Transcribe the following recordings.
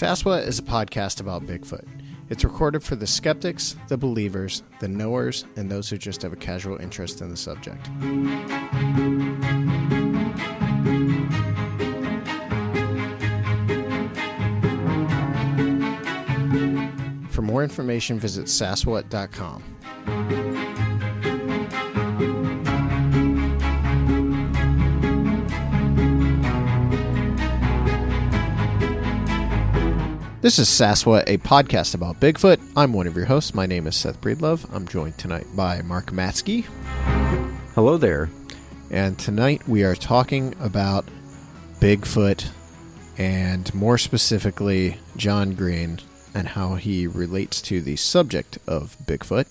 Saswa is a podcast about Bigfoot. It's recorded for the skeptics, the believers, the knowers, and those who just have a casual interest in the subject. For more information, visit saswat.com. This is Saswa, a podcast about Bigfoot. I'm one of your hosts. My name is Seth Breedlove. I'm joined tonight by Mark Matsky. Hello there. And tonight we are talking about Bigfoot and more specifically John Green and how he relates to the subject of Bigfoot.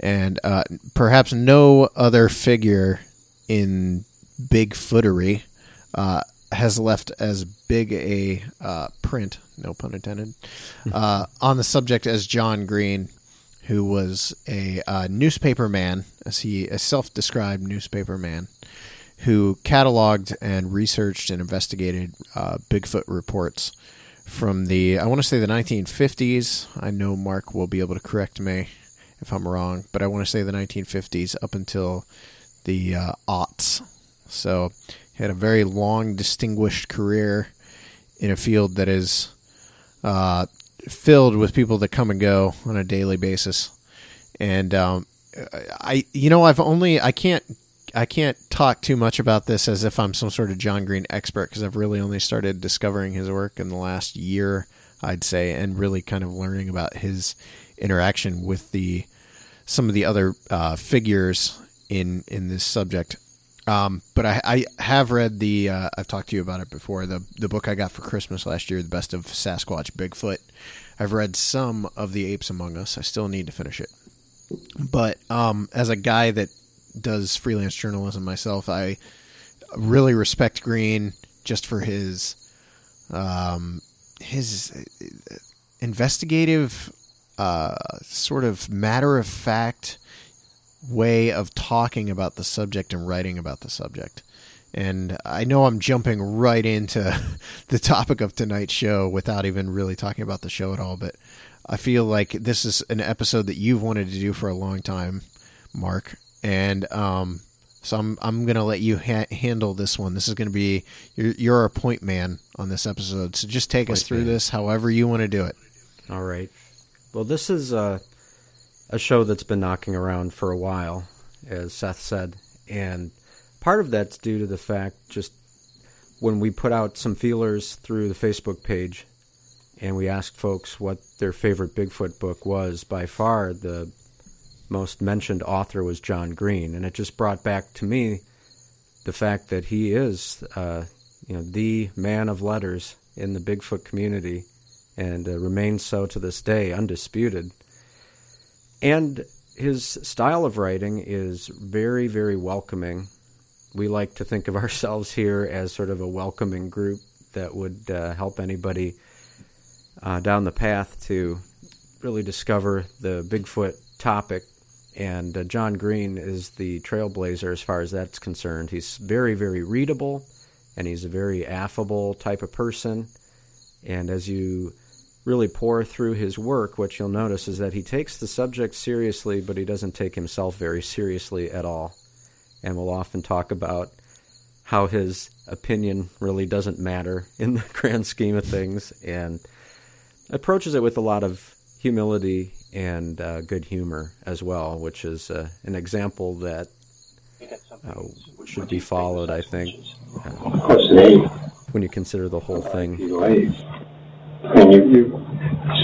And uh, perhaps no other figure in Bigfootery uh, has left as big a uh, print, no pun intended, uh, on the subject as John Green, who was a uh, newspaper man, as he a self-described newspaper man, who cataloged and researched and investigated uh, Bigfoot reports from the I want to say the 1950s. I know Mark will be able to correct me if I'm wrong, but I want to say the 1950s up until the uh, aughts. So he had a very long, distinguished career in a field that is uh, filled with people that come and go on a daily basis. And um, I, you know, I've only I can't I can't talk too much about this as if I'm some sort of John Green expert because I've really only started discovering his work in the last year, I'd say, and really kind of learning about his interaction with the some of the other uh, figures in in this subject. Um, but I, I, have read the. Uh, I've talked to you about it before. The the book I got for Christmas last year, the best of Sasquatch Bigfoot. I've read some of the Apes Among Us. I still need to finish it. But um, as a guy that does freelance journalism myself, I really respect Green just for his um, his investigative, uh, sort of matter of fact way of talking about the subject and writing about the subject. And I know I'm jumping right into the topic of tonight's show without even really talking about the show at all, but I feel like this is an episode that you've wanted to do for a long time, Mark. And um, so I'm I'm gonna let you ha- handle this one. This is gonna be you're, you're our point man on this episode. So just take point us through man. this, however you want to do it. All right. Well, this is uh, a show that's been knocking around for a while, as Seth said, and part of that's due to the fact just when we put out some feelers through the Facebook page and we asked folks what their favorite Bigfoot book was, by far the most mentioned author was John Green, and it just brought back to me the fact that he is, uh, you know, the man of letters in the Bigfoot community, and uh, remains so to this day, undisputed. And his style of writing is very, very welcoming. We like to think of ourselves here as sort of a welcoming group that would uh, help anybody uh, down the path to really discover the Bigfoot topic. And uh, John Green is the trailblazer as far as that's concerned. He's very, very readable, and he's a very affable type of person. And as you really pore through his work, what you'll notice is that he takes the subject seriously, but he doesn't take himself very seriously at all. And we'll often talk about how his opinion really doesn't matter in the grand scheme of things, and approaches it with a lot of humility and uh, good humor as well, which is uh, an example that uh, should be followed, I think. when you consider the whole thing. And you, you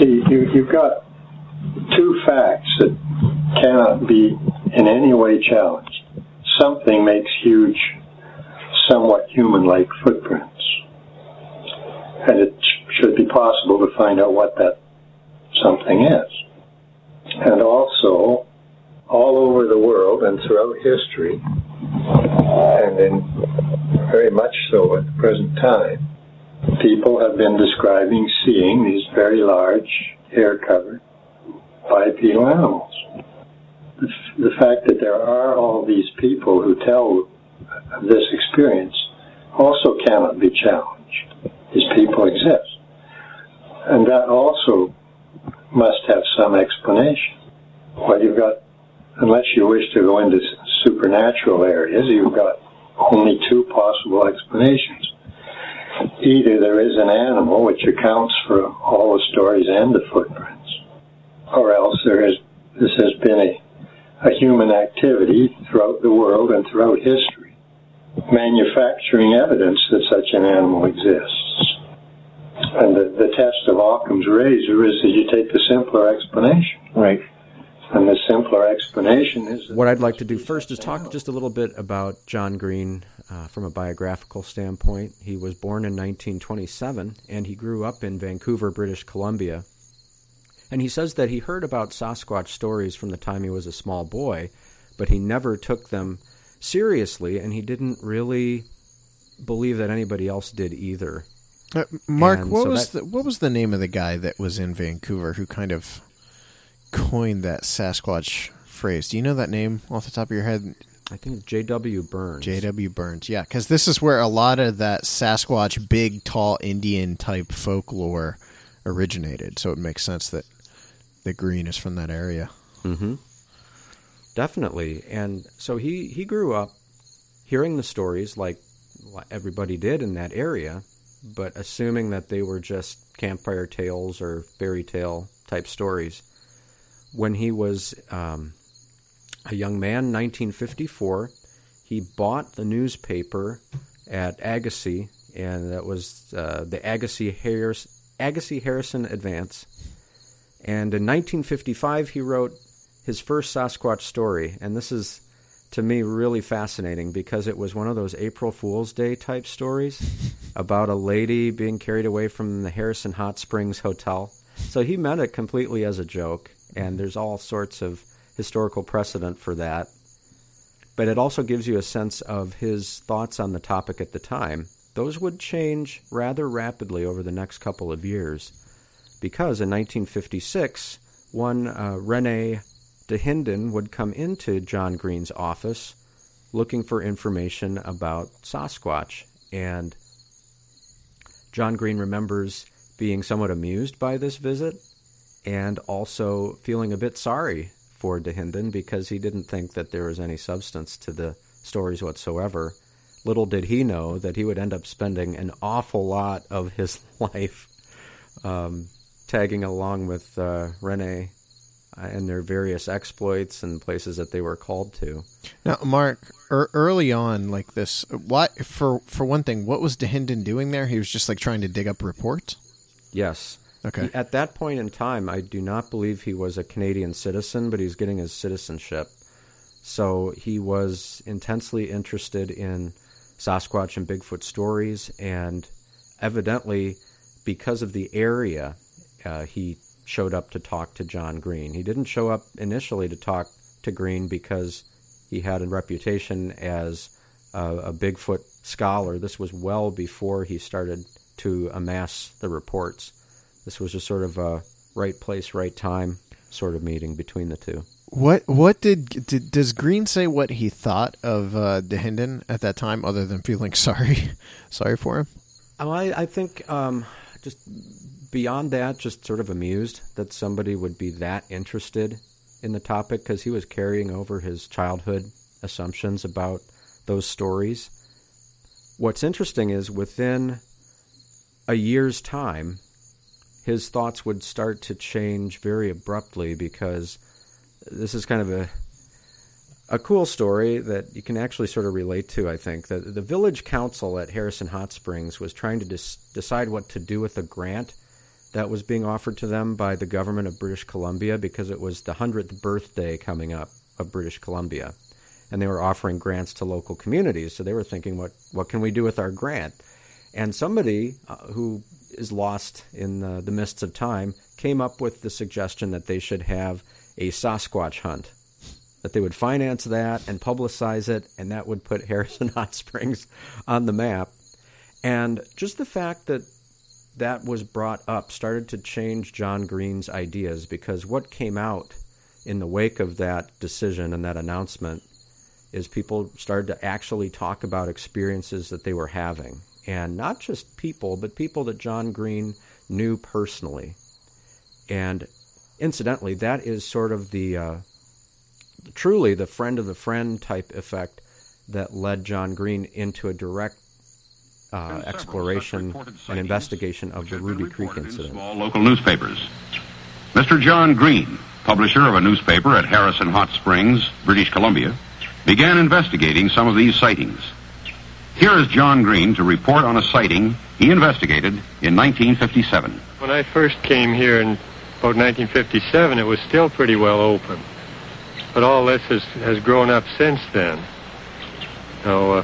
see, you, you've got two facts that cannot be in any way challenged. Something makes huge, somewhat human-like footprints. And it should be possible to find out what that something is. And also, all over the world and throughout history, and in very much so at the present time, people have been describing seeing these very large, hair-covered, bipedal animals. The, the fact that there are all these people who tell this experience also cannot be challenged. These people exist. And that also must have some explanation. Well, you've got, unless you wish to go into supernatural areas, you've got only two possible explanations. Either there is an animal which accounts for all the stories and the footprints, or else there is this has been a, a human activity throughout the world and throughout history, manufacturing evidence that such an animal exists. And the, the test of Occam's razor is that you take the simpler explanation. Right. And the simpler explanation is. What I'd like to do first is talk just a little bit about John Green uh, from a biographical standpoint. He was born in 1927 and he grew up in Vancouver, British Columbia. And he says that he heard about Sasquatch stories from the time he was a small boy, but he never took them seriously and he didn't really believe that anybody else did either. Uh, Mark, And what so was that- the what was the name of the guy that was in Vancouver who kind of coined that Sasquatch phrase? Do you know that name off the top of your head? I think J.W. Burns. J.W. Burns. Yeah, because this is where a lot of that Sasquatch, big, tall Indian type folklore originated. So it makes sense that the green is from that area. Mm-hmm. Definitely. And so he, he grew up hearing the stories like everybody did in that area, but assuming that they were just campfire tales or fairy tale type stories. When he was um, a young man, 1954, he bought the newspaper at Agassiz, and that was uh, the Agassiz, Harris, Agassiz Harrison Advance. And in 1955, he wrote his first Sasquatch story, and this is to me really fascinating because it was one of those April Fool's Day type stories about a lady being carried away from the Harrison Hot Springs Hotel. So he meant it completely as a joke, and there's all sorts of historical precedent for that. But it also gives you a sense of his thoughts on the topic at the time. Those would change rather rapidly over the next couple of years because in 1956, one uh, Rene Dahinden would come into John Green's office looking for information about Sasquatch. And John Green remembers being somewhat amused by this visit and also feeling a bit sorry for Dahinden because he didn't think that there was any substance to the stories whatsoever. Little did he know that he would end up spending an awful lot of his life um, tagging along with uh, Rene and their various exploits and places that they were called to. Now, Mark, er, early on, like this, what for? For one thing, what was Dahinden doing there? He was just like trying to dig up reports. Yes. Okay. At that point in time, I do not believe he was a Canadian citizen, but he's getting his citizenship. So he was intensely interested in Sasquatch and Bigfoot stories, and evidently, because of the area, uh, he showed up to talk to John Green. He didn't show up initially to talk to Green because he had a reputation as a, a Bigfoot scholar. This was well before he started to amass the reports. This was a sort of a right place, right time sort of meeting between the two. What what did, did does Green say what he thought of uh, Dahinden at that time, other than feeling sorry sorry for him? Oh, I, I think um, just beyond that, just sort of amused that somebody would be that interested in the topic because he was carrying over his childhood assumptions about those stories. What's interesting is within a year's time, his thoughts would start to change very abruptly because this is kind of a a cool story that you can actually sort of relate to, I think. that the village council at Harrison Hot Springs was trying to dis- decide what to do with a grant that was being offered to them by the government of British Columbia because it was the 100th birthday coming up of British Columbia. And they were offering grants to local communities. So they were thinking, what, what can we do with our grant? And somebody uh, who is lost in the, the mists of time came up with the suggestion that they should have a Sasquatch hunt that they would finance that and publicize it, and that would put Harrison Hot Springs on the map. And just the fact that that was brought up started to change John Green's ideas because what came out in the wake of that decision and that announcement is people started to actually talk about experiences that they were having. And not just people, but people that John Green knew personally. And incidentally, that is sort of the uh, truly the friend of the friend type effect that led John Green into a direct uh, exploration and investigation of the Ruby Creek incident. All local newspapers. Mr. John Green, publisher of a newspaper at Harrison Hot Springs, British Columbia, began investigating some of these sightings. Here is John Green to report on a sighting he investigated in 1957. When I first came here in about 1957, it was still pretty well open. But all this has, has grown up since then. Now, uh,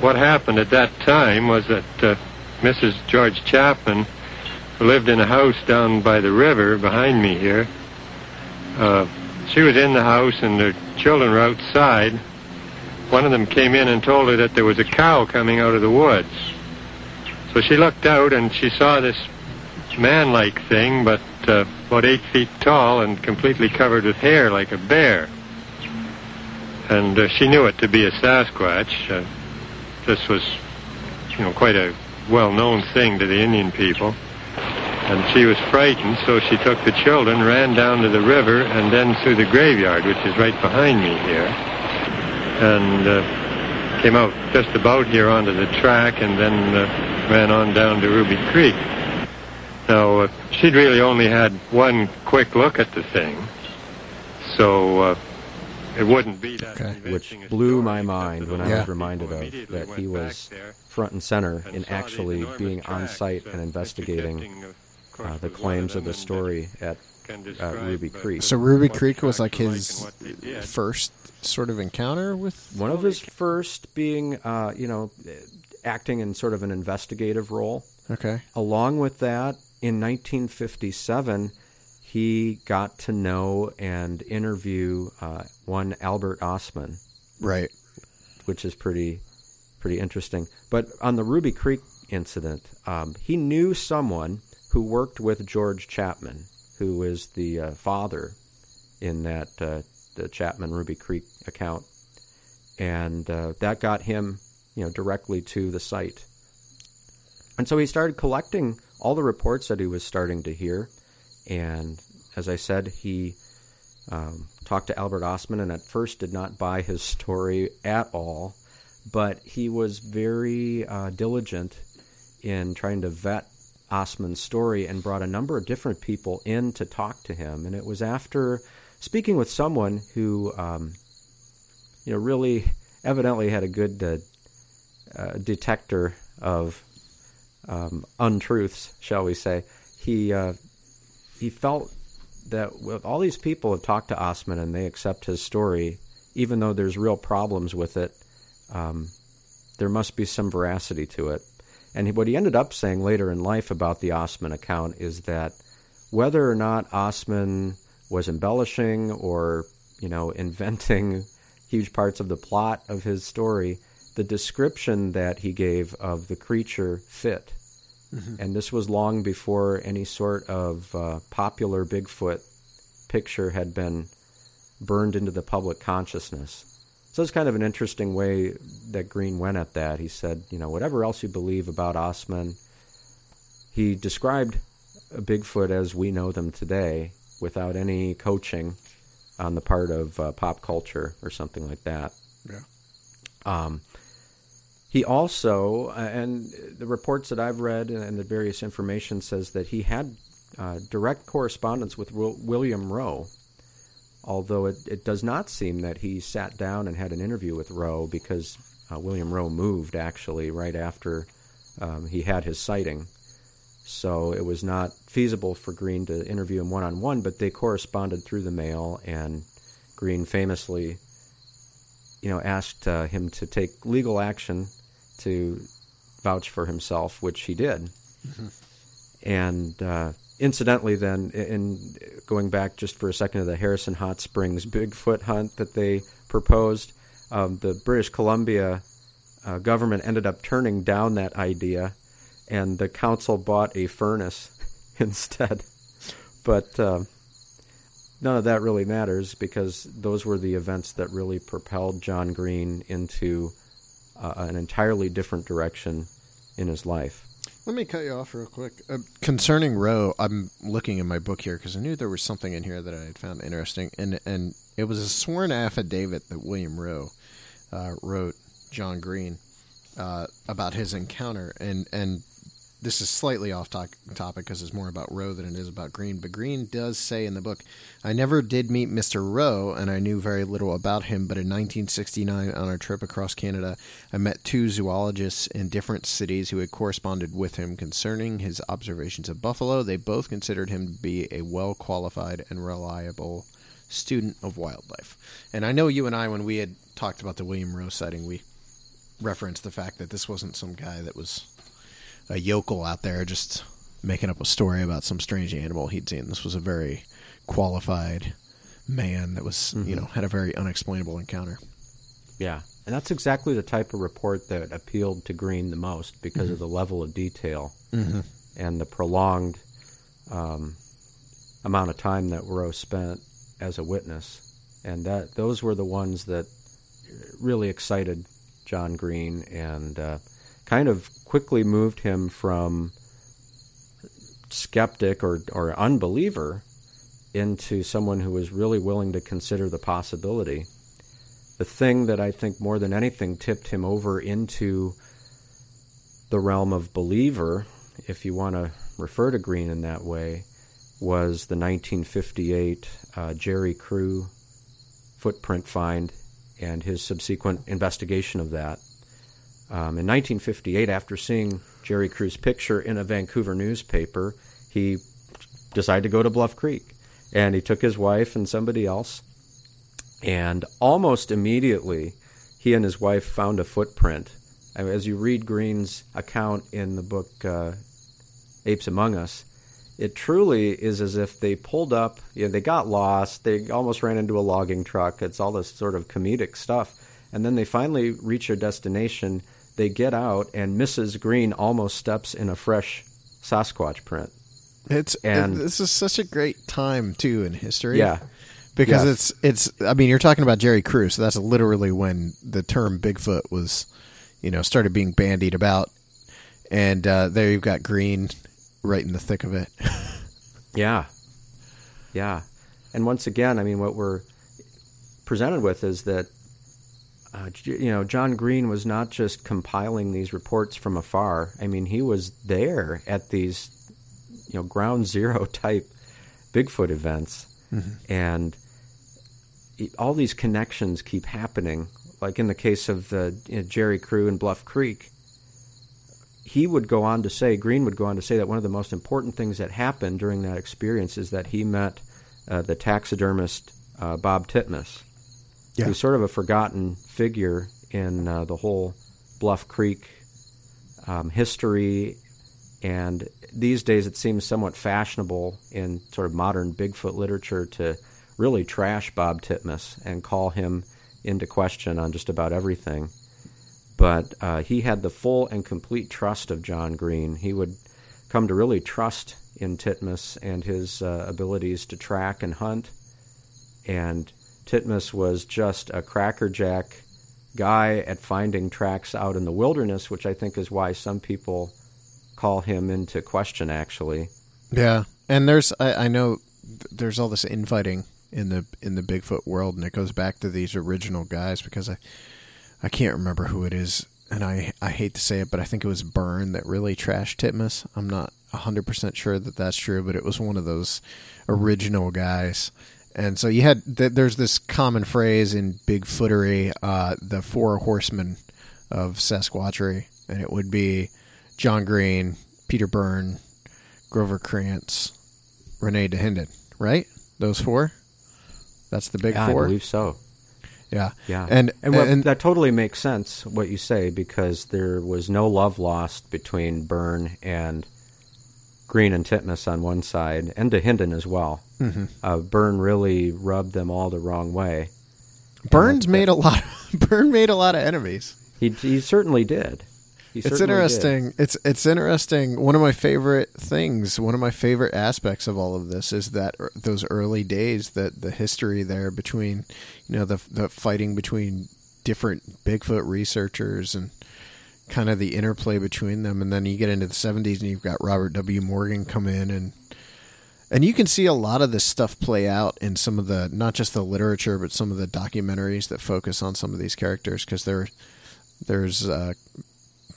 what happened at that time was that uh, Mrs. George Chapman, who lived in a house down by the river behind me here, uh, she was in the house and the children were outside. One of them came in and told her that there was a cow coming out of the woods. So she looked out and she saw this man-like thing, but uh, about eight feet tall and completely covered with hair like a bear. And uh, she knew it to be a Sasquatch. Uh, this was, you know, quite a well-known thing to the Indian people. And she was frightened, so she took the children, ran down to the river, and then through the graveyard, which is right behind me here, and uh, came out just about here onto the track, and then uh, ran on down to Ruby Creek. Now, uh, she'd really only had one quick look at the thing, so uh, it wouldn't be that Okay. which convincing a blew my mind when I Yeah. was reminded of that he was front and center and in actually being on site and and investigating Kipling, of course, uh, the claims of of the them, and, story at can uh, describe, Ruby Creek. So Ruby Creek was like his and what they did. first sort of encounter with. One of his first being, uh, you know, acting in sort of an investigative role. Okay. Along with that, in 1957, he got to know and interview uh, one Albert Ostman, Right. which is pretty pretty interesting. But on the Ruby Creek incident, um, he knew someone who worked with George Chapman, who is the uh, father in that uh, the Chapman Ruby Creek account, and uh, that got him, you know, directly to the site. And so he started collecting all the reports that he was starting to hear, and as I said, he um, talked to Albert Ostman, and at first did not buy his story at all, but he was very uh, diligent in trying to vet Ostman's story and brought a number of different people in to talk to him. And it was after speaking with someone who, um, you know, really evidently had a good uh, uh, detector of um, untruths, shall we say. He uh, he felt that with all these people have talked to Ostman and they accept his story, even though there's real problems with it, um, there must be some veracity to it. And what he ended up saying later in life about the Ostman account is that whether or not Ostman was embellishing or you know inventing huge parts of the plot of his story, the description that he gave of the creature fit. And this was long before any sort of uh, popular Bigfoot picture had been burned into the public consciousness. So it's kind of an interesting way that Green went at that. He said, you know, whatever else you believe about Ostman, he described Bigfoot as we know them today without any coaching on the part of uh, pop culture or something like that. Yeah. Um, he also, uh, and the reports that I've read and the various information says that he had uh, direct correspondence with Wil- William Roe, although it, it does not seem that he sat down and had an interview with Roe because uh, William Roe moved actually right after um, he had his sighting. So it was not feasible for Green to interview him one on one, but they corresponded through the mail, and Green famously, you know, asked uh, him to take legal action to vouch for himself, which he did. And uh, incidentally, then, in going back just for a second to the Harrison Hot Springs Bigfoot hunt that they proposed, um, the British Columbia uh, government ended up turning down that idea, and the council bought a furnace instead. But uh, none of that really matters because those were the events that really propelled John Green into uh, an entirely different direction in his life. Let me cut you off real quick. Uh, concerning Roe, I'm looking in my book here because I knew there was something in here that I had found interesting, and and it was a sworn affidavit that William Roe uh, wrote John Green uh, about his encounter, and and this is slightly off to- topic because it's more about Roe than it is about Green. But Green does say in the book, I never did meet Mr. Roe, and I knew very little about him. But in 1969, on our trip across Canada, I met two zoologists in different cities who had corresponded with him concerning his observations of buffalo. They both considered him to be a well qualified and reliable student of wildlife. And I know you and I, when we had talked about the William Roe sighting, we referenced the fact that this wasn't some guy that was a yokel out there just making up a story about some strange animal he'd seen. This was a very qualified man that was, you know, had a very unexplainable encounter. Yeah, and that's exactly the type of report that appealed to Green the most because of the level of detail and the prolonged um, amount of time that Roe spent as a witness, and that those were the ones that really excited John Green and uh, kind of quickly moved him from skeptic or, or unbeliever into someone who was really willing to consider the possibility the thing that I think more than anything tipped him over into the realm of believer, if you want to refer to Green in that way, was the 1958 uh, Jerry Crew footprint find and his subsequent investigation of that. Um, in 1958, after seeing Jerry Crew's picture in a Vancouver newspaper, he decided to go to Bluff Creek. And he took his wife and somebody else and almost immediately, he and his wife found a footprint. As you read Green's account in the book uh, Apes Among Us, it truly is as if they pulled up, you know, they got lost, they almost ran into a logging truck. It's all this sort of comedic stuff. And then they finally reach their destination. They get out, and Mrs. Green almost steps in a fresh Sasquatch print. It's And- and this is such a great time too in history. Yeah. because Yes. it's it's. I mean, you're talking about Jerry Crew, so that's literally when the term Bigfoot was, you know, started being bandied about, and uh, there you've got Green right in the thick of it. Yeah. Yeah. And once again, I mean, what we're presented with is that, uh, you know, John Green was not just compiling these reports from afar. I mean, he was there at these, you know, ground zero type Bigfoot events. And it- all these connections keep happening. Like in the case of the you know, Jerry Crew and Bluff Creek, he would go on to say, Green would go on to say that one of the most important things that happened during that experience is that he met uh, the taxidermist uh, Bob Titmus, Yeah. who's sort of a forgotten figure in uh, the whole Bluff Creek um, history. And these days it seems somewhat fashionable in sort of modern Bigfoot literature to really trash Bob Titmus and call him into question on just about everything but uh, he had the full and complete trust of John Green. He would come to really trust in Titmus and his uh, abilities to track and hunt. And Titmus was just a crackerjack guy at finding tracks out in the wilderness, which I think is why some people call him into question, actually. Yeah, and there's I, I know there's all this infighting in the in the Bigfoot world, and it goes back to these original guys because I I can't remember who it is, and I I hate to say it, but I think it was Byrne that really trashed Titmus. I'm not hundred percent sure that that's true, but it was one of those original guys. And so you had th- there's this common phrase in Bigfootery, uh, the four horsemen of Sasquatchery, and it would be John Green, Peter Byrne, Grover Krantz, Renee Dahinden, right? Those four. That's the big yeah, four. I believe so. Yeah, Yeah, and and, what, and that totally makes sense what you say because there was no love lost between Byrne and Green and Titmus on one side, and Dahinden as well. Mm-hmm. Uh, Byrne really rubbed them all the wrong way. Burns made a lot. Byrne made a lot of enemies. He he certainly did. He It's certainly interesting. It's it's interesting. One of my favorite things, one of my favorite aspects of all of this is that er, those early days, that the history there between, you know, the the fighting between different Bigfoot researchers and kind of the interplay between them, and then you get into the '70s, and you've got Robert W. Morgan come in, and and you can see a lot of this stuff play out in some of the not just the literature, but some of the documentaries that focus on some of these characters because there there's uh,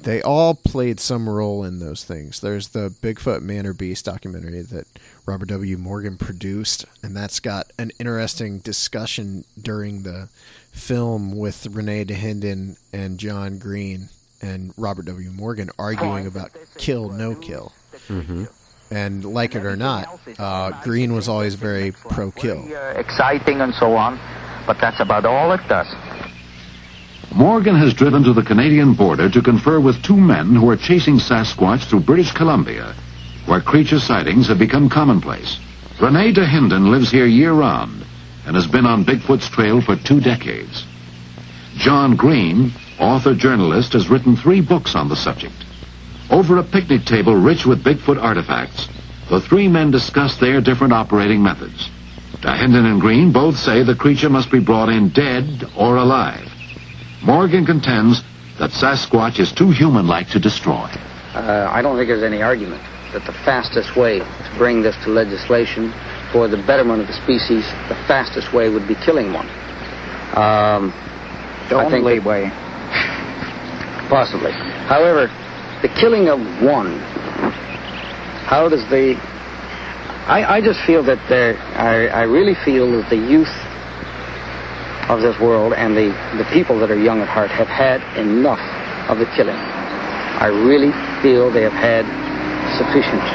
they all played some role in those things. There's the Bigfoot Man or Beast documentary that Robert W. Morgan produced, and that's got an interesting discussion during the film with Renee Dahinden and John Green and Robert W. Morgan arguing about kill, no kill. Mm-hmm. And like it or not, uh, Green was always very pro kill. exciting and so on, but that's about all it does. Morgan has driven to the Canadian border to confer with two men who are chasing Sasquatch through British Columbia, where creature sightings have become commonplace. Renee Dahinden lives here year-round and has been on Bigfoot's trail for two decades. John Green, author-journalist, has written three books on the subject. Over a picnic table rich with Bigfoot artifacts, the three men discuss their different operating methods. Dahinden and Green both say the creature must be brought in dead or alive. Morgan contends that Sasquatch is too human-like to destroy. Uh, I don't think there's any argument that the fastest way to bring this to legislation for the betterment of the species, the fastest way would be killing one. Um, The I think only that- way. Possibly. However, the killing of one, how does the. I, I just feel that there. I, I really feel that the youth of this world and the, the people that are young at heart have had enough of the killing. I really feel they have had sufficient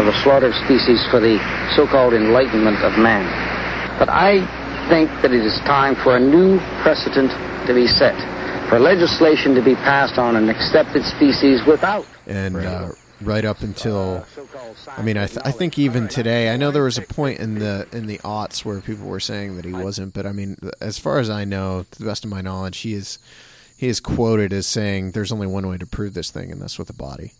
of the slaughter of species for the so called enlightenment of man. But I think that it is time for a new precedent to be set, for legislation to be passed on an accepted species without. and uh, right up until I mean I, th- I think even today I know there was a point in the in the aughts where people were saying that he wasn't but I mean as far as I know to the best of my knowledge he is he is quoted as saying there's only one way to prove this thing and that's with a body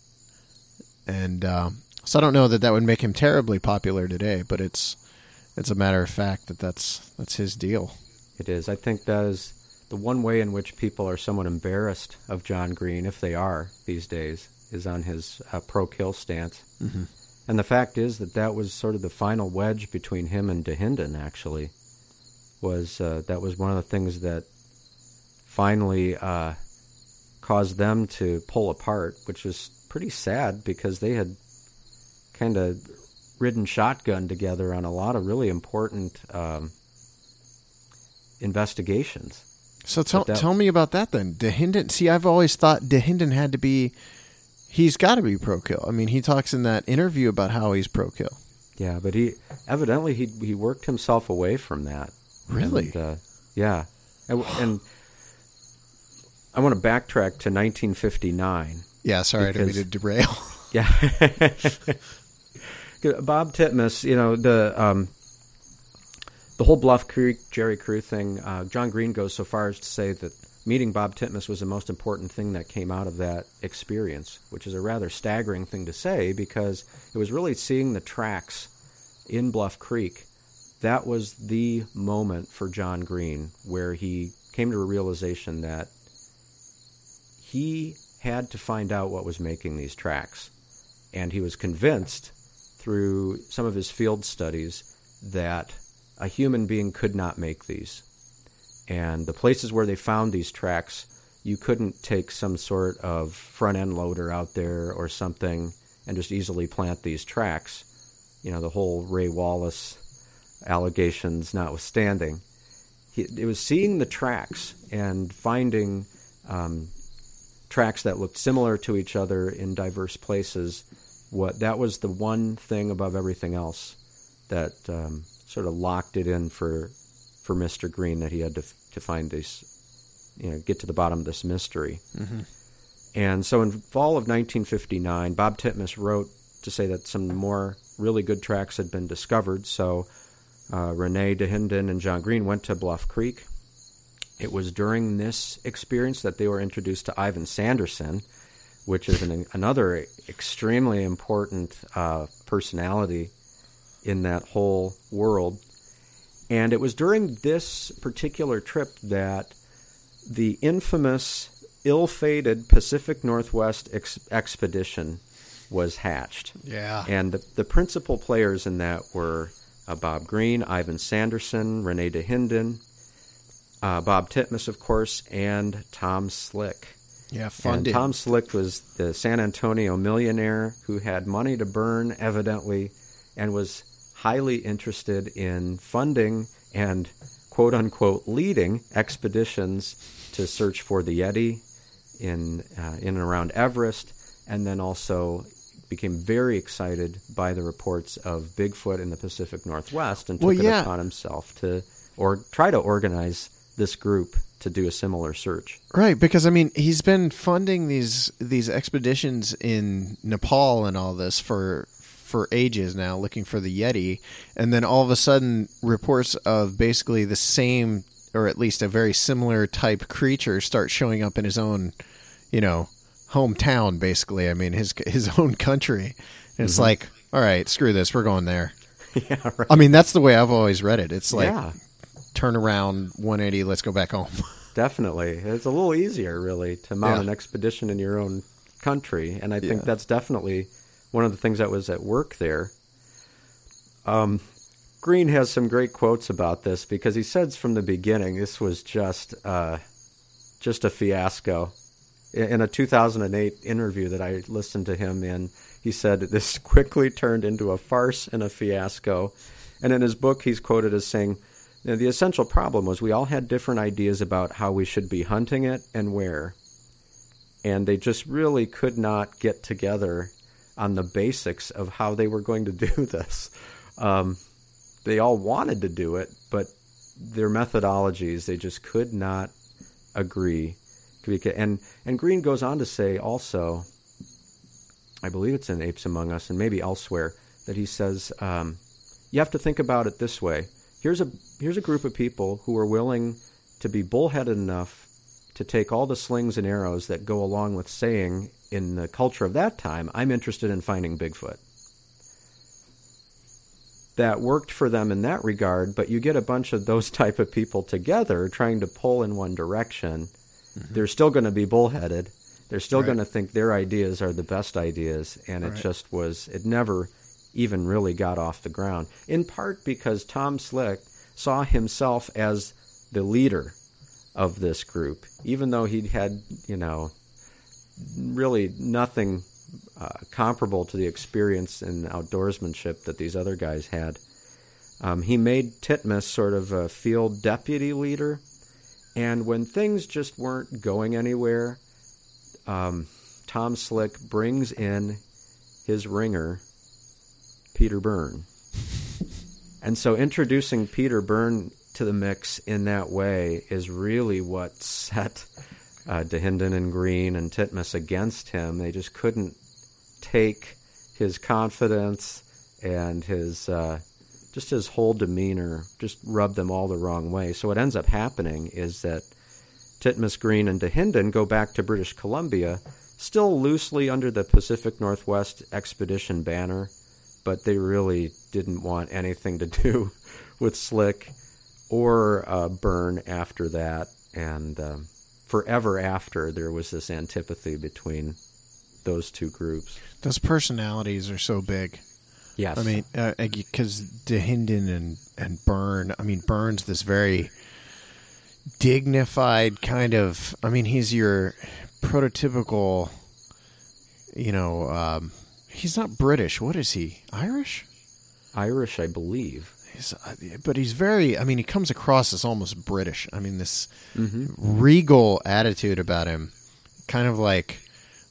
and um, so I don't know that that would make him terribly popular today but it's it's a matter of fact that that's that's his deal It is. I think that is the one way in which people are somewhat embarrassed of John Green, if they are these days, is on his uh, pro-kill stance. Mm-hmm. And the fact is that that was sort of the final wedge between him and Dahinden. Actually, was uh, that was one of the things that finally uh, caused them to pull apart, which was pretty sad because they had kind of ridden shotgun together on a lot of really important um, investigations. So tell that- tell me about that then. Dahinden. See, I've always thought Dahinden had to be. He's got to be pro kill. I mean, he talks in that interview about how he's pro kill. Yeah, but he evidently he he worked himself away from that. Really? And, uh, yeah, and, and I want to backtrack to 1959. Yeah, sorry, I didn't mean to derail. Yeah. Bob Titmus, you know, the um, the whole Bluff Creek Jerry Crew thing, uh, John Green goes so far as to say that meeting Bob Titmus was the most important thing that came out of that experience, which is a rather staggering thing to say because it was really seeing the tracks in Bluff Creek. That was the moment for John Green where he came to a realization that he had to find out what was making these tracks. And he was convinced through some of his field studies that a human being could not make these. And the places where they found these tracks, you couldn't take some sort of front end loader out there or something and just easily plant these tracks. You know, the whole Ray Wallace allegations notwithstanding. He, it was seeing the tracks and finding um, tracks that looked similar to each other in diverse places. What that was the one thing above everything else that um, sort of locked it in for for Mr. Green that he had to to find this, you know, get to the bottom of this mystery. And so in fall of 1959, Bob Titmus wrote to say that some more really good tracks had been discovered. So uh, Renee Dahinden and John Green went to Bluff Creek. It was during this experience that they were introduced to Ivan Sanderson, which is an, another extremely important uh, personality in that whole world. And it was during this particular trip that the infamous ill-fated Pacific Northwest ex- expedition was hatched. Yeah. And the, the principal players in that were uh, Bob Green, Ivan Sanderson, Rene Dahinden, uh, Bob Titmus, of course, and Tom Slick. Yeah, funded. And. Tom Slick was the San Antonio millionaire who had money to burn, evidently, and was highly interested in funding and quote unquote leading expeditions to search for the Yeti in uh, in and around Everest, and then also became very excited by the reports of Bigfoot in the Pacific Northwest and took Well, it upon himself to or try to organize this group to do a similar search. Right, because I mean, he's been funding these these expeditions in Nepal and all this for for ages now, looking for the Yeti, and then all of a sudden, reports of basically the same, or at least a very similar type creature, start showing up in his own, you know, hometown. Basically, I mean, his his own country. And it's mm-hmm. like, all right, screw this, we're going there. yeah, right. I mean, that's the way I've always read it. It's like yeah. turn around 180, let's go back home. Definitely. It's a little easier, really, to mount Yeah. an expedition in your own country. And I think Yeah. that's definitely one of the things that was at work there. Um, Green has some great quotes about this because he says from the beginning this was just uh, just a fiasco. In in a 2008 interview that I listened to him in, he said this quickly turned into a farce and a fiasco. And in his book, he's quoted as saying, The essential problem was we all had different ideas about how we should be hunting it and where. And they just really could not get together on the basics of how they were going to do this. Um, they all wanted to do it, but their methodologies, they just could not agree. And, and Green goes on to say also, I believe it's in Apes Among Us and maybe elsewhere, that he says, um, you have to think about it this way. Here's a, here's a group of people who are willing to be bullheaded enough to take all the slings and arrows that go along with saying, in the culture of that time, I'm interested in finding Bigfoot. That worked for them in that regard, but you get a bunch of those type of people together trying to pull in one direction. Mm-hmm. They're still going to be bullheaded. They're still Right. going to think their ideas are the best ideas, and it Right. just was, it never even really got off the ground. In part because Tom Slick saw himself as the leader of this group, even though he'd had, you know, really nothing uh, comparable to the experience in outdoorsmanship that these other guys had. Um, he made Titmus sort of a field deputy leader, and when things just weren't going anywhere, um, Tom Slick brings in his ringer, Peter Byrne. And so introducing Peter Byrne to the mix in that way is really what set uh, Dahinden and Green and Titmus against him. They just couldn't take his confidence and his uh, just his whole demeanor just rubbed them all the wrong way. So what ends up happening is that Titmus Green and Dahinden go back to British Columbia, still loosely under the Pacific Northwest Expedition banner, but they really didn't want anything to do with Slick or uh, Byrne after that. And um, forever after, there was this antipathy between those two groups. Those personalities are so big. Yes. I mean, because Dahinden and and Byrne. I mean, Byrne's this very dignified kind of. I mean, he's your prototypical. You know, um, he's not British. What is he? Irish? Irish, I believe. He's, uh, but he's very. I mean, he comes across as almost British. I mean, this regal attitude about him, kind of like.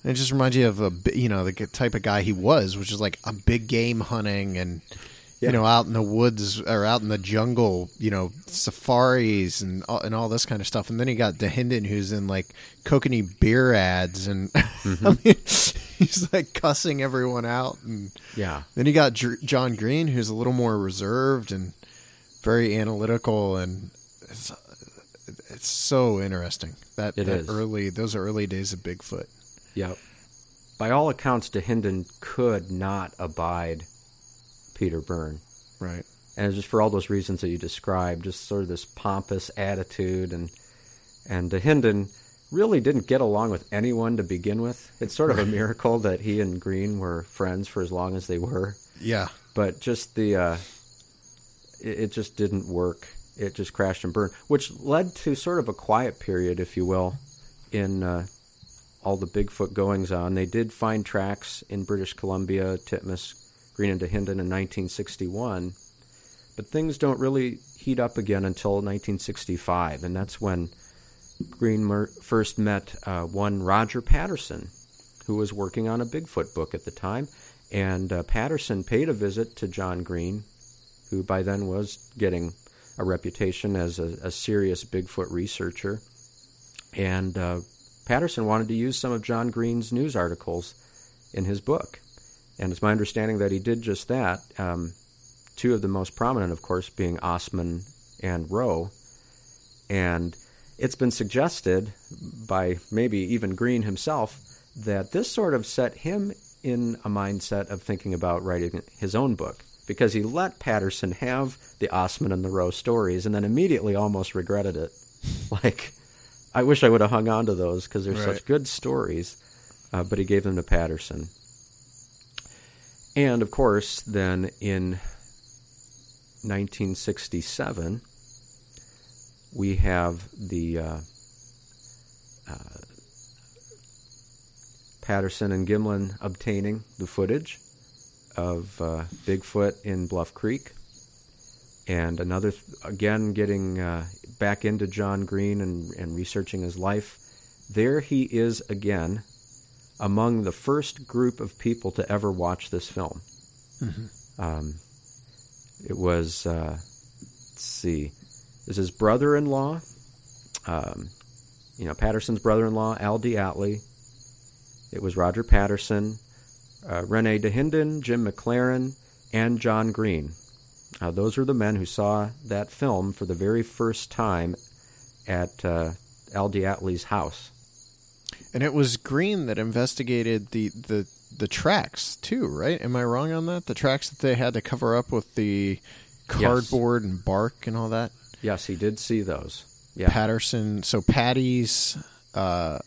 It just reminds you of a, you know the type of guy he was, which is like a big game hunting and Yeah. you know out in the woods or out in the jungle, you know safaris and all, and all this kind of stuff. And then he got Dahinden, who's in like kokanee beer ads, and mm-hmm. I mean he's like cussing everyone out. And Yeah. then you got Dr- John Green, who's a little more reserved and very analytical, and it's, it's so interesting that, It that is. early those are early days of Bigfoot. Yep. By all accounts, Dahinden could not abide Peter Byrne. Right. and just for all those reasons that you described, just sort of this pompous attitude, and and Dahinden really didn't get along with anyone to begin with. It's sort of a miracle that he and Green were friends for as long as they were. Yeah. But just the, uh, it, it just didn't work. It just crashed and burned, which led to sort of a quiet period, if you will, in uh, all the Bigfoot goings on. They did find tracks in British Columbia, Titmus, Green and Dahinden in 1961, but things don't really heat up again until 1965, and that's when Green first met uh, one Roger Patterson, who was working on a Bigfoot book at the time, and uh, Patterson paid a visit to John Green, who by then was getting a reputation as a, a serious Bigfoot researcher, and uh, Patterson wanted to use some of John Green's news articles in his book. And it's my understanding that he did just that. Um, two of the most prominent, of course, being Ostman and Roe. And it's been suggested by maybe even Green himself that this sort of set him in a mindset of thinking about writing his own book because he let Patterson have the Ostman and the Roe stories and then immediately almost regretted it. like, I wish I would have hung on to those because they're Right. such good stories, uh, but he gave them to Patterson. And of course, then in 1967, we have the uh, uh, Patterson and Gimlin obtaining the footage of uh, Bigfoot in Bluff Creek. And another, th- again, getting uh, back into John Green and, and researching his life. There he is again among the first group of people to ever watch this film. Um, it was, uh, let's see, this is brother-in-law, um, you know, Patterson's brother-in-law, Al DeAtley. It was Roger Patterson, uh, Rene Dahinden, Jim McClarin, and John Green. Uh, those are the men who saw that film for the very first time at uh, Al DeAtley's house. And it was Green that investigated the, the the tracks too, right? Am I wrong on that? The tracks that they had to cover up with the cardboard and bark and all that. Yes, he did see those. Yeah. Patterson. So Patty's uh,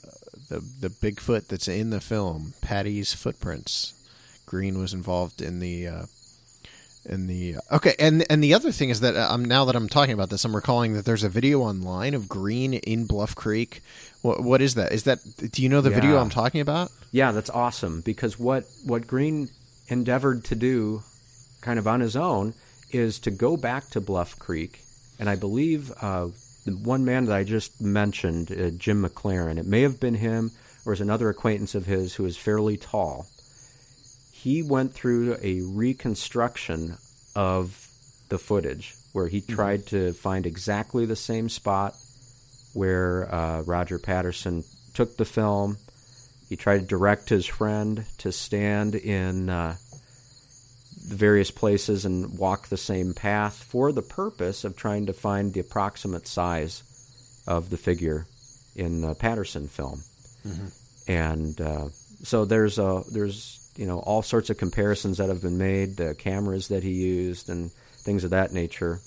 the the Bigfoot that's in the film. Patty's footprints. Green was involved in the. Uh, in the okay, and and the other thing is that I'm now that I'm talking about this, I'm recalling that there's a video online of Green in Bluff Creek. What what is that? Is that do you know the video I'm talking about? Yeah, that's awesome because what what Green endeavored to do, kind of on his own, is to go back to Bluff Creek, and I believe uh, the one man that I just mentioned, uh, Jim McClarin, it may have been him or is another acquaintance of his who is fairly tall. He went through a reconstruction of the footage where he tried to find exactly the same spot where uh, Roger Patterson took the film. He tried to direct his friend to stand in uh, the various places and walk the same path for the purpose of trying to find the approximate size of the figure in the Patterson film. And uh, so there's a there's you know all sorts of comparisons that have been made, the cameras that he used and things of that nature.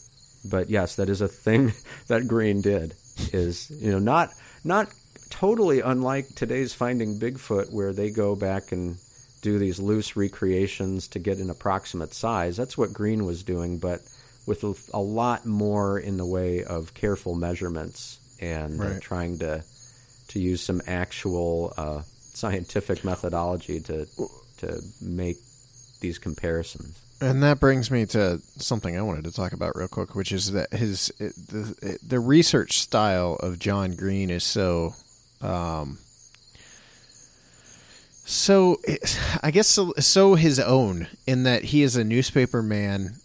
But yes, that is a thing that Green did. Is you know not not totally unlike today's Finding Bigfoot, where they go back and do these loose recreations to get an approximate size. That's what Green was doing, but with a, lot more in the way of careful measurements and uh, trying to to use some actual uh, scientific methodology to to make these comparisons. And that brings me to something I wanted to talk about real quick, which is that his the the research style of John Green is so, um, so I guess so, so his own in that he is a newspaper man.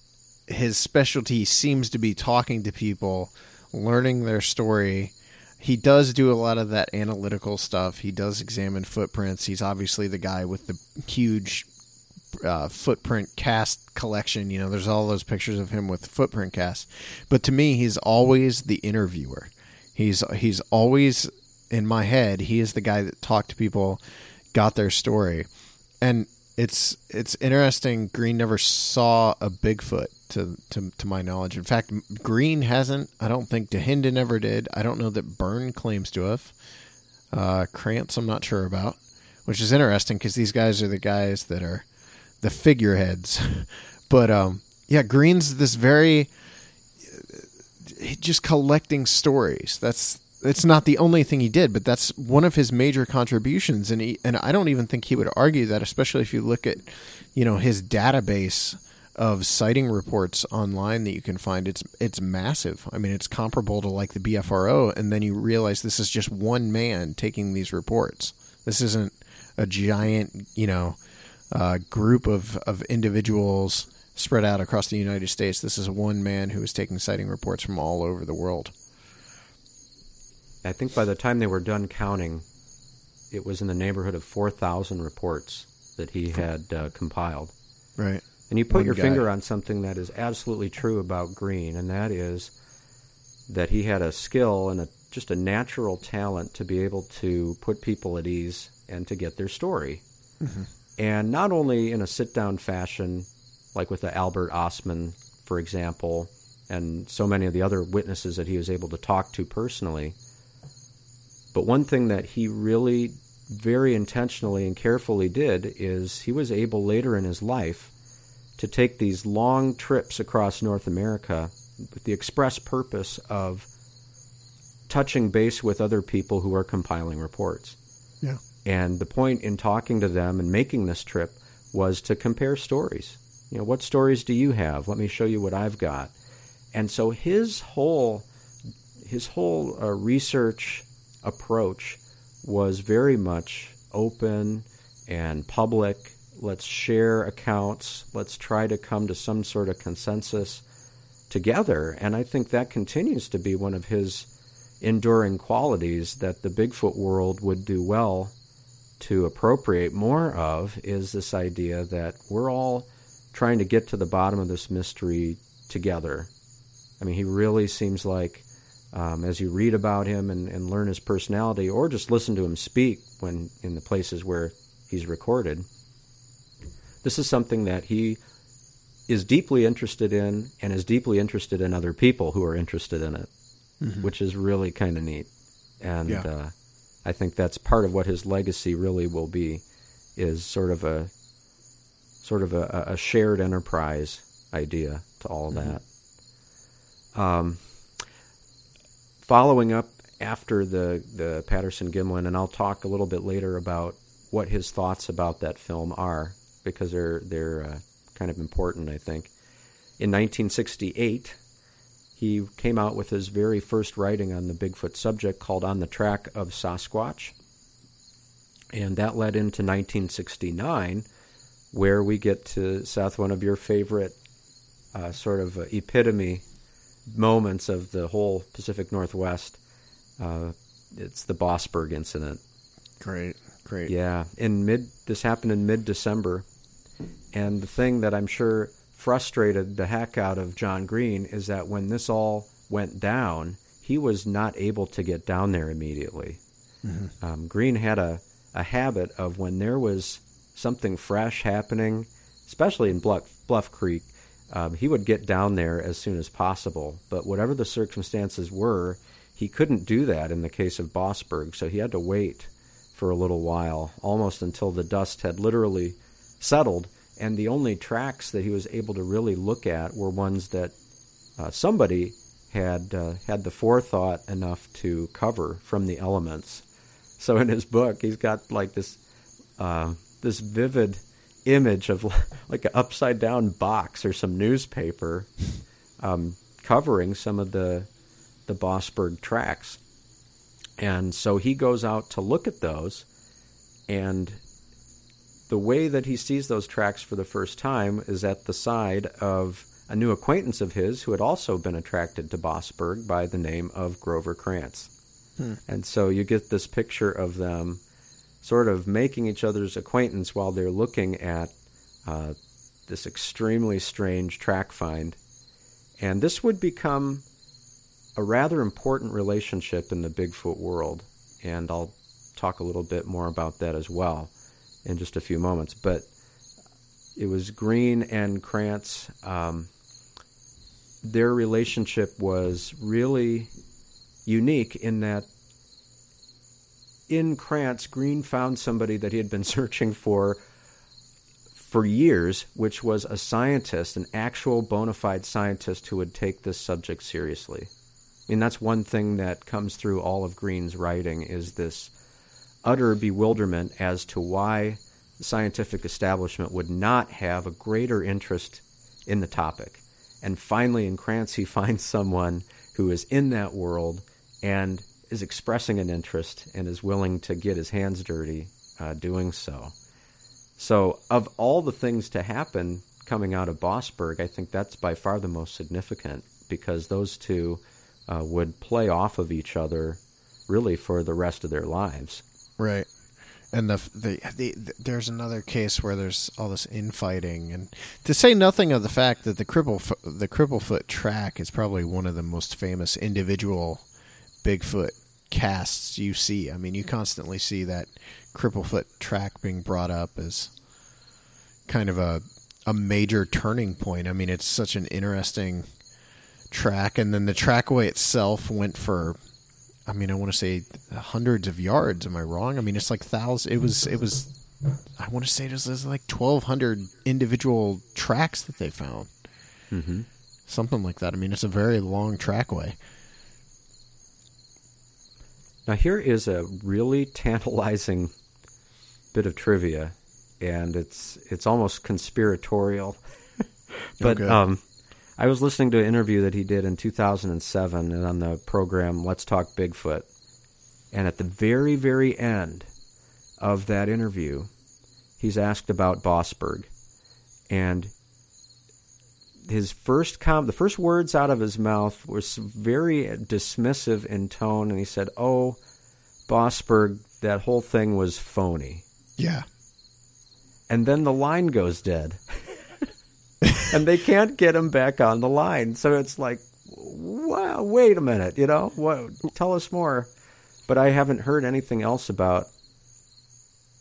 His specialty seems to be talking to people, learning their story. He does do a lot of that analytical stuff. He does examine footprints. He's obviously the guy with the huge uh, footprint cast collection. You know, there's all those pictures of him with footprint cast. But to me, he's always the interviewer. He's he's always in my head. He is the guy that talked to people, got their story, and it's it's interesting. Green never saw a Bigfoot to to to my knowledge. In fact, Green hasn't. I don't think Dahinden ever did. I don't know that Byrne claims to have. Uh, Krantz, I'm not sure about, which is interesting because these guys are the guys that are the figureheads. but um, yeah, Green's this very just collecting stories. That's it's not the only thing he did, but that's one of his major contributions. And he, and I don't even think he would argue that, especially if you look at, you know, his database of sighting reports online that you can find. It's it's massive. I mean, it's comparable to like the BFRO, and then you realize this is just one man taking these reports. This isn't a giant, you know, uh, group of of individuals spread out across the United States. This is one man who is taking sighting reports from all over the world. I think by the time they were done counting, it was in the neighborhood of 4,000 reports that he had uh, compiled. Right. And you put your guy. finger on something that is absolutely true about Green, and that is that he had a skill and a, just a natural talent to be able to put people at ease and to get their story. Mm-hmm. And not only in a sit down fashion, like with the Albert Ostman, for example, and so many of the other witnesses that he was able to talk to personally, but one thing that he really very intentionally and carefully did is he was able later in his life to take these long trips across North America with the express purpose of touching base with other people who are compiling reports. Yeah. And the point in talking to them and making this trip was to compare stories. You know, what stories do you have? Let me show you what I've got. And so his whole his whole uh, research approach was very much open and public. Let's share accounts. Let's try to come to some sort of consensus together. And I think that continues to be one of his enduring qualities that the Bigfoot world would do well to appropriate more of is this idea that we're all trying to get to the bottom of this mystery together. I mean, he really seems like, um, as you read about him and, and learn his personality, or just listen to him speak when in the places where he's recorded, this is something that he is deeply interested in and is deeply interested in other people who are interested in it, which is really kind of neat. And Yeah. uh, I think that's part of what his legacy really will be, is sort of a sort of a, a shared enterprise idea to all of that. Um, following up after the the Patterson Gimlin, and I'll talk a little bit later about what his thoughts about that film are because they're they're uh, kind of important, I think. In 1968, he came out with his very first writing on the Bigfoot subject called "On the Track of Sasquatch," and that led into 1969, where we get to Seth, one of your favorite uh, sort of uh, epitome moments of the whole Pacific Northwest. Uh, it's the Bossburg incident. Great. Great. Yeah, in mid this happened in mid December, and the thing that I'm sure frustrated the heck out of John Green is that when this all went down, he was not able to get down there immediately. Um, Green had a a habit of when there was something fresh happening, especially in Bluff, Bluff Creek, um, he would get down there as soon as possible. But whatever the circumstances were, he couldn't do that in the case of Bossburg, so he had to wait for a little while, almost until the dust had literally settled. And the only tracks that he was able to really look at were ones that uh, somebody had uh, had the forethought enough to cover from the elements. So in his book, he's got like this uh, this vivid image of like an upside down box or some newspaper um, covering some of the the Bossburg tracks. And so he goes out to look at those, and the way that he sees those tracks for the first time is at the side of a new acquaintance of his who had also been attracted to Bossburg by the name of Grover Krantz. And so you get this picture of them sort of making each other's acquaintance while they're looking at uh, this extremely strange track find. And this would become a rather important relationship in the Bigfoot world. And I'll talk a little bit more about that as well in just a few moments. But it was Green and Krantz. Um, their relationship was really unique in that in Krantz, Green found somebody that he had been searching for for years, which was a scientist, an actual bona fide scientist who would take this subject seriously. I mean, that's one thing that comes through all of Green's writing is this utter bewilderment as to why the scientific establishment would not have a greater interest in the topic. And finally, in Krantz, he finds someone who is in that world and is expressing an interest and is willing to get his hands dirty uh, doing so. So, of all the things to happen coming out of Bossburg, I think that's by far the most significant because those two uh, would play off of each other really for the rest of their lives. Right. And the, the, the, the there's another case where there's all this infighting, and to say nothing of the fact that the cripple the Cripplefoot track is probably one of the most famous individual Bigfoot casts you see. I mean, you constantly see that Cripplefoot track being brought up as kind of a a major turning point. I mean, it's such an interesting track, and then the trackway itself went for. I mean, I want to say hundreds of yards. Am I wrong? I mean, it's like thousands. It was. It was. I want to say it was like twelve hundred individual tracks that they found. Mm-hmm. Something like that. I mean, it's a very long trackway. Now, here is a really tantalizing bit of trivia, and it's it's almost conspiratorial. but Okay. um, I was listening to an interview that he did in 2007 and on the program Let's Talk Bigfoot, and at the very very end of that interview, he's asked about Bossburg, and his first com the first words out of his mouth was very dismissive in tone and he said oh bossburg that whole thing was phony. Yeah. and then the line goes dead and they can't get him back on the line so it's like wow wait a minute you know what tell us more but i haven't heard anything else about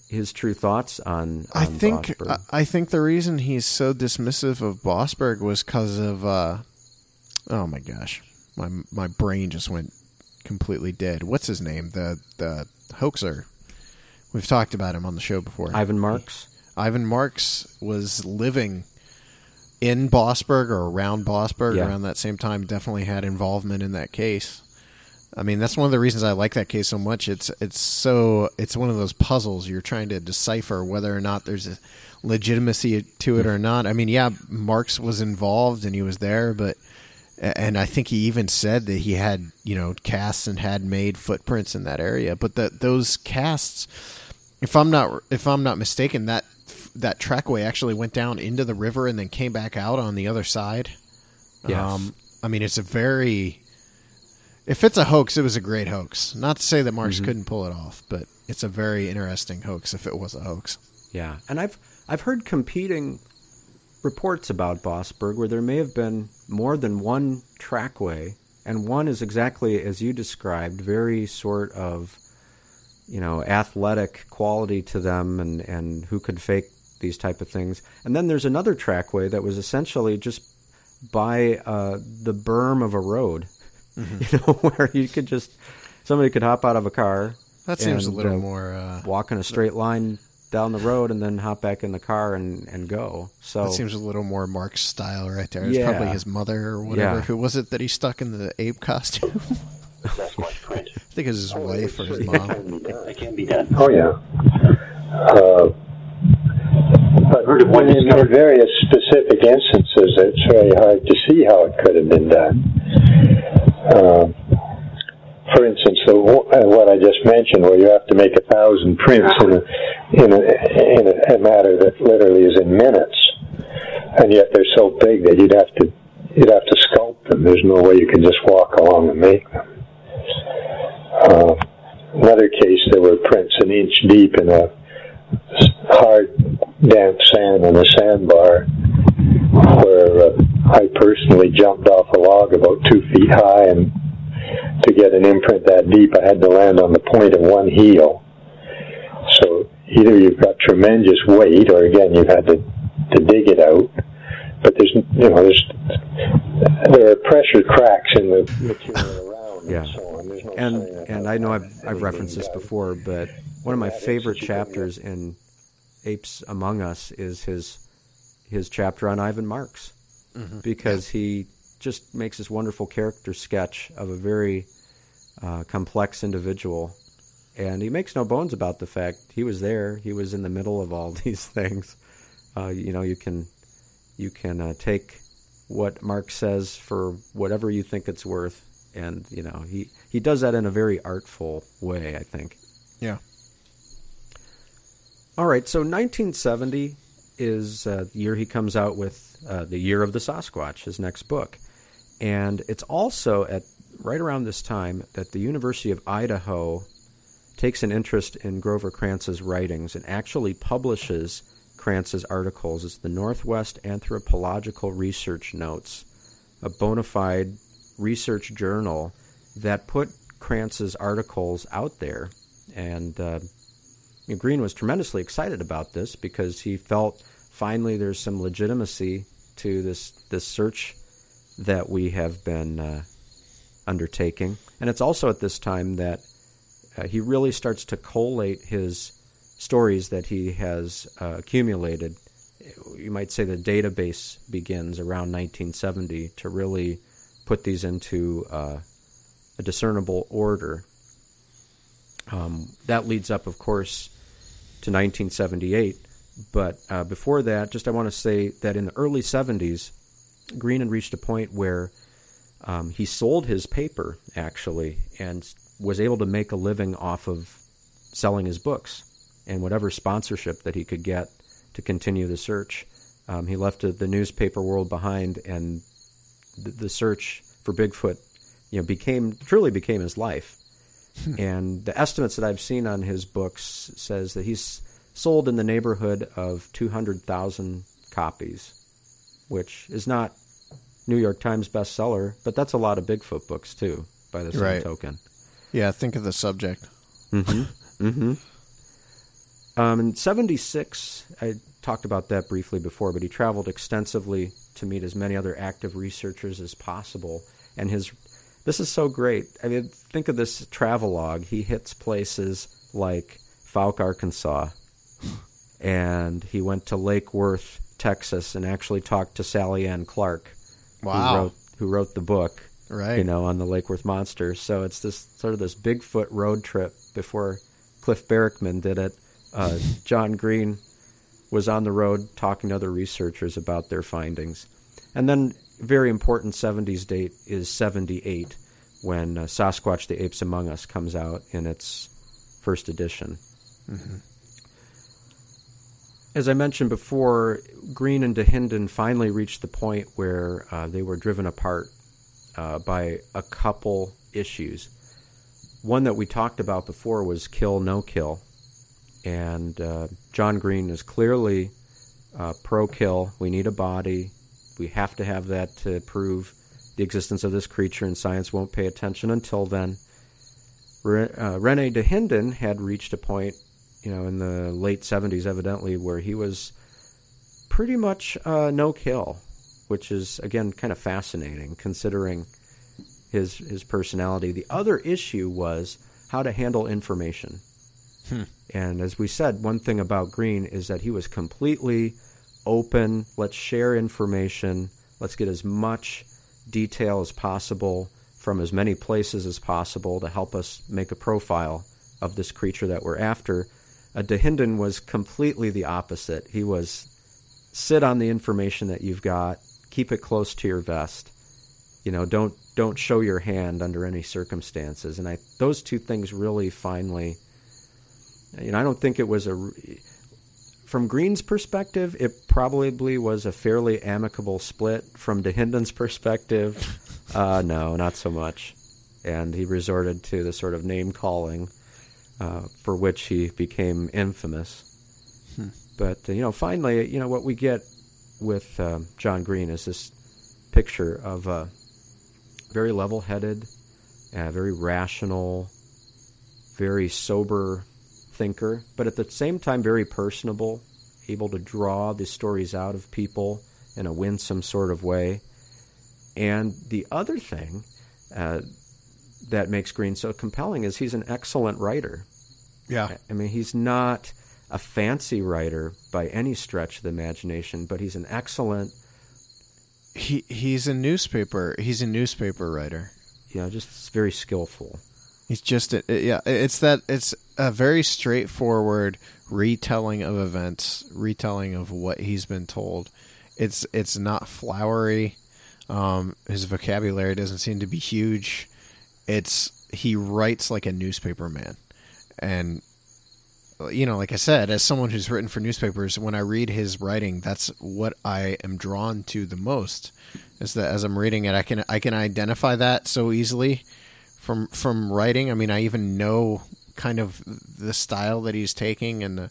his true thoughts on, on I think Bossburg. I, I think the reason he's so dismissive of Bossburg was because of uh, oh my gosh, my my brain just went completely dead. What's his name? The the hoaxer. We've talked about him on the show before. ivan marks Ivan Marks was living in Bossburg or around Bossburg Yeah. around that same time. Definitely had involvement in that case. I mean, that's one of the reasons I like that case so much. It's it's so it's one of those puzzles you're trying to decipher whether or not there's a legitimacy to it or not. I mean, yeah, Marks was involved and he was there, but and I think he even said that he had you know casts and had made footprints in that area. But that those casts, if I'm not if I'm not mistaken, that that trackway actually went down into the river and then came back out on the other side. Yes. I mean, it's a very. If it's a hoax, it was a great hoax. Not to say that Marks Mm-hmm. couldn't pull it off, but it's a very interesting hoax if it was a hoax. Yeah, and I've I've heard competing reports about Bossburg where there may have been more than one trackway, and one is exactly as you described, very sort of, you know, athletic quality to them, and and who could fake these type of things. And then there's another trackway that was essentially just by uh, the berm of a road, you know, where you could just somebody could hop out of a car. That seems a little uh, more. Uh, walk in a straight line down the road and then hop back in the car and, and go. So that seems a little more Mark's style right there. It's Yeah. probably his mother or whatever. Yeah. Who was it that he stuck in the ape costume? That's my print. I think it was his wife or his mom. can be done. It can be done. Oh, yeah. Uh, but Heard of one in, in various specific instances, it's very hard to see how it could have been done. Um, for instance, the, uh, what I just mentioned, where you have to make a thousand prints in a, in a, in a, matter that literally is in minutes, and yet they're so big that you'd have to you'd have to sculpt them. There's no way you can just walk along and make them. Uh, another case, there were prints an inch deep in a in a sandbar, where uh, I personally jumped off a log about two feet high and to get an imprint that deep, I had to land on the point of one heel. So either you've got tremendous weight, or again you've had to to dig it out. But there's you know there's there are pressure cracks in the material around Yeah. and so on. No and and I know I've I've referenced this before, but one of my favorite chapters in Apes Among Us is his his chapter on Ivan Marks because he just makes this wonderful character sketch of a very uh, complex individual, and he makes no bones about the fact he was there. He was in the middle of all these things. Uh, you know, you can you can uh, take what Mark says for whatever you think it's worth, and you know he he does that in a very artful way. I think. Yeah. All right, so 1970 is uh, the year he comes out with uh, the Year of the Sasquatch, his next book, and it's also at right around this time that the University of Idaho takes an interest in Grover Krantz's writings and actually publishes Krantz's articles. It's the Northwest Anthropological Research Notes, a bona fide research journal that put Krantz's articles out there. And uh, Green was tremendously excited about this because he felt finally there's some legitimacy to this this search that we have been uh, undertaking. And it's also at this time that uh, he really starts to collate his stories that he has uh, accumulated. You might say the database begins around 1970 to really put these into uh, a discernible order. Um, that leads up, of course, to 1978. But uh, before that, just I want to say that in the early 70s, Green had reached a point where um, he sold his paper, actually, and was able to make a living off of selling his books and whatever sponsorship that he could get to continue the search. Um, he left the newspaper world behind, and the, the search for Bigfoot, you know, became truly became his life. And the estimates that I've seen on his books says that he's sold in the neighborhood of 200,000 copies, which is not New York Times bestseller, but that's a lot of Bigfoot books too, by the same Right. token. Yeah, think of the subject. Mm-hmm. mm-hmm. Um, in '76, I talked about that briefly before, but he traveled extensively to meet as many other active researchers as possible. And his this is so great. I mean, think of this travelogue. He hits places like Fouke, Arkansas, and he went to Lake Worth, Texas, and actually talked to Sallie Ann Clarke, Wow. who wrote who wrote the book Right. you know, on the Lake Worth Monster. So it's this sort of this Bigfoot road trip before Cliff Barackman did it. Uh, John Green was on the road talking to other researchers about their findings. And then, very important 70s date is 78, when uh, Sasquatch the Apes Among Us comes out in its first edition. As I mentioned before, Green and Dahinden finally reached the point where uh, they were driven apart uh, by a couple issues. One that we talked about before was kill, no kill. And uh, John Green is clearly uh, pro kill. We need a body. We have to have that to prove the existence of this creature, and science won't pay attention until then. Re- uh, Rene Dahinden had reached a point, you know, in the late 70s, evidently, where he was pretty much uh, no kill, which is again kind of fascinating considering his his personality. The other issue was how to handle information. And as we said, one thing about Green is that he was completely open. Let's share information. Let's get as much detail as possible from as many places as possible to help us make a profile of this creature that we're after. Uh, Dahinden was completely the opposite. He was sit on the information that you've got, keep it close to your vest. You know, don't don't show your hand under any circumstances. And I those two things really finally you know, I don't think it was a from Green's perspective, it probably was a fairly amicable split. From Dahinden's perspective, uh, no, not so much. And he resorted to the sort of name calling uh, for which he became infamous. But uh, you know, finally, you know what we get with uh, John Green is this picture of a very level-headed, uh, very rational, very sober thinker, but at the same time very personable, able to draw the stories out of people in a winsome sort of way. And the other thing uh, that makes Green so compelling is he's an excellent writer. Yeah. I mean, he's not a fancy writer by any stretch of the imagination, but he's an excellent, He he's a newspaper. He's a newspaper writer. know, just very skillful. He's just yeah. It's that it's a very straightforward retelling of events, retelling of what he's been told. It's it's not flowery. Um, his vocabulary doesn't seem to be huge. It's he writes like a newspaper man, and you know, like I said, as someone who's written for newspapers, when I read his writing, that's what I am drawn to the most. Is that as I'm reading it, I can I can identify that so easily from from writing. I mean, I even know kind of the style that he's taking and the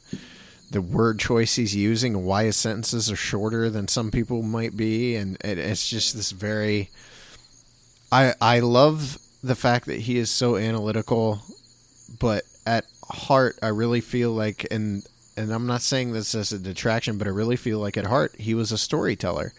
the word choice he's using, and why his sentences are shorter than some people might be, and it, it's just this very. I I love the fact that he is so analytical, but at heart, I really feel like, and and I'm not saying this as a detraction, but I really feel like at heart he was a storyteller,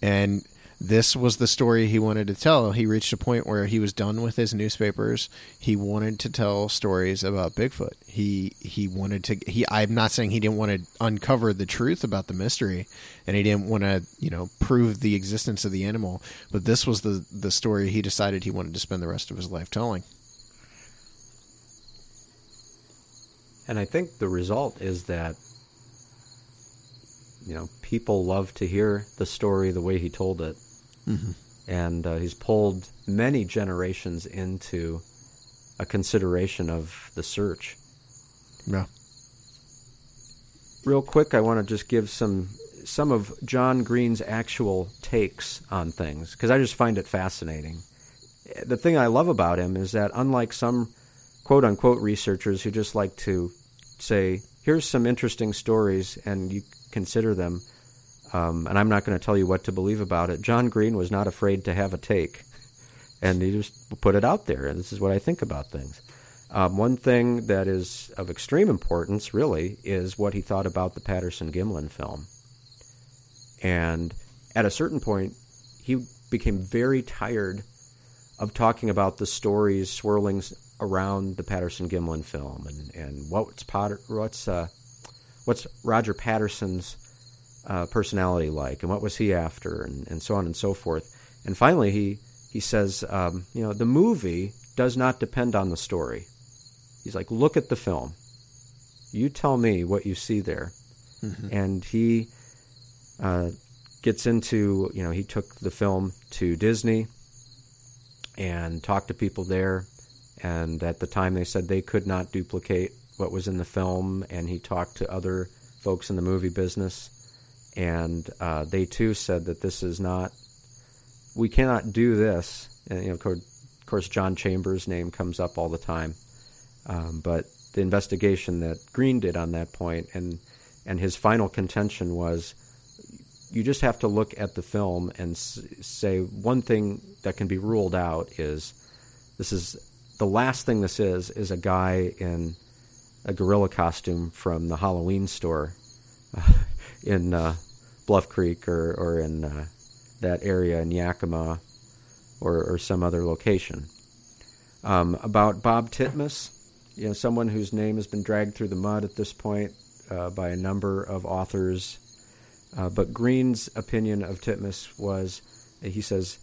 and this was the story he wanted to tell. He reached a point where he was done with his newspapers. He wanted to tell stories about Bigfoot. He he wanted to. He I'm not saying he didn't want to uncover the truth about the mystery, and he didn't want to you know prove the existence of the animal. But this was the the story he decided he wanted to spend the rest of his life telling. And I think the result is that you know people love to hear the story the way he told it, Mhm. and uh, he's pulled many generations into a consideration of the search. Yeah. Real quick, I want to just give some some of John Green's actual takes on things because I just find it fascinating. The thing I love about him is that unlike some quote unquote researchers who just like to say, "Here's some interesting stories," and you consider them, um, and I'm not going to tell you what to believe about it. John Green was not afraid to have a take, and he just put it out there. And this is what I think about things. Um, one thing that is of extreme importance, really, is what he thought about the Patterson Gimlin film. And at a certain point, he became very tired of talking about the stories swirling around the Patterson Gimlin film and, and what's Potter, what's uh, what's Roger Patterson's uh, personality like and what was he after and, and so on and so forth. And finally, he he says, um, you know, the movie does not depend on the story. He's like, look at the film. You tell me what you see there. And he uh, gets into, you know, he took the film to Disney and talked to people there. And at the time, they said they could not duplicate what was in the film. And he talked to other folks in the movie business. And uh, they too said that this is not, we cannot do this. And, you know, of course, John Chambers' name comes up all the time. Um, but the investigation that Green did on that point, and and his final contention was, you just have to look at the film and say one thing that can be ruled out is, this is the last thing this is is a guy in a gorilla costume from the Halloween store in uh, Bluff Creek or or in uh, that area in Yakima or, or some other location. Um, about Bob Titmus, you know, someone whose name has been dragged through the mud at this point uh, by a number of authors. Uh, but Green's opinion of Titmus was, he says,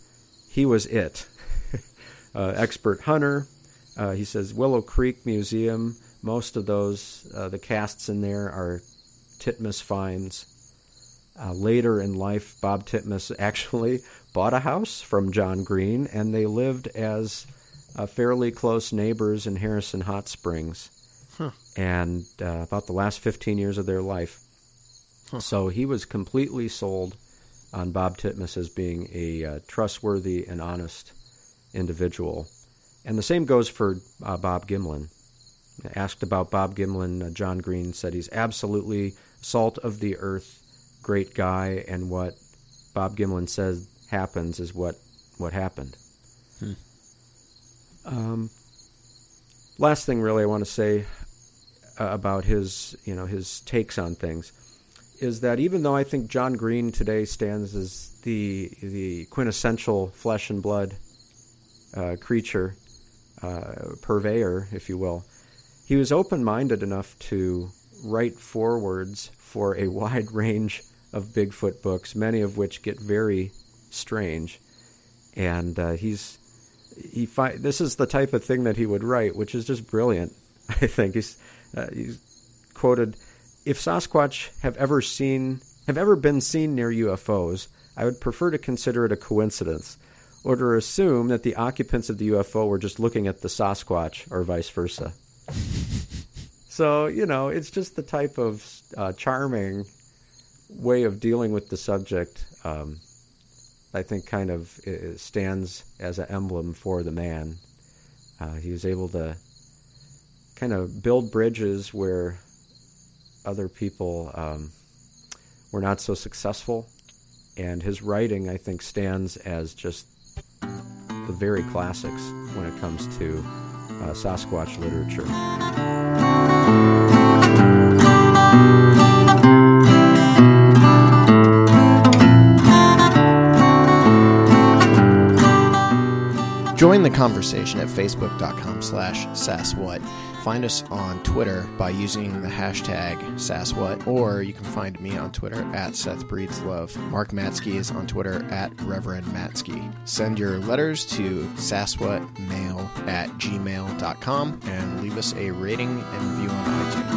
he was it. uh, expert hunter. Uh, he says Willow Creek Museum. Most of those, uh, the casts in there are Titmus finds. Uh, later in life, Bob Titmus actually bought a house from John Green, and they lived as uh, fairly close neighbors in Harrison Hot Springs. And uh, about the last 15 years of their life. So he was completely sold on Bob Titmus as being a uh, trustworthy and honest individual. And the same goes for uh, Bob Gimlin. Asked about Bob Gimlin, uh, John Green said he's absolutely salt of the earth, great guy, and what Bob Gimlin says happens is what, what happened. Um, last thing, really, I want to say uh, about his, you know, his takes on things is that even though I think John Green today stands as the the quintessential flesh and blood uh, creature uh, purveyor, if you will, he was open minded enough to write forewords for a wide range of Bigfoot books, many of which get very strange. And uh, he's he fi- this is the type of thing that he would write, which is just brilliant. I think he's uh, he's quoted, "If Sasquatch have ever seen have ever been seen near UFOs, I would prefer to consider it a coincidence." Or to assume that the occupants of the UFO were just looking at the Sasquatch, or vice versa. So, you know, it's just the type of uh, charming way of dealing with the subject, um, I think, kind of stands as an emblem for the man. Uh, he was able to kind of build bridges where other people um, were not so successful. And his writing, I think, stands as just the very classics when it comes to uh, Sasquatch literature. Join the conversation at facebook.com slash sasswhat. Find us on Twitter by using the hashtag sasswhat, or you can find me on Twitter at Seth Breedlove. Mark Matsky is on Twitter at Reverend Matsky. Send your letters to sasswhatmail at gmail.com and leave us a rating and review on iTunes.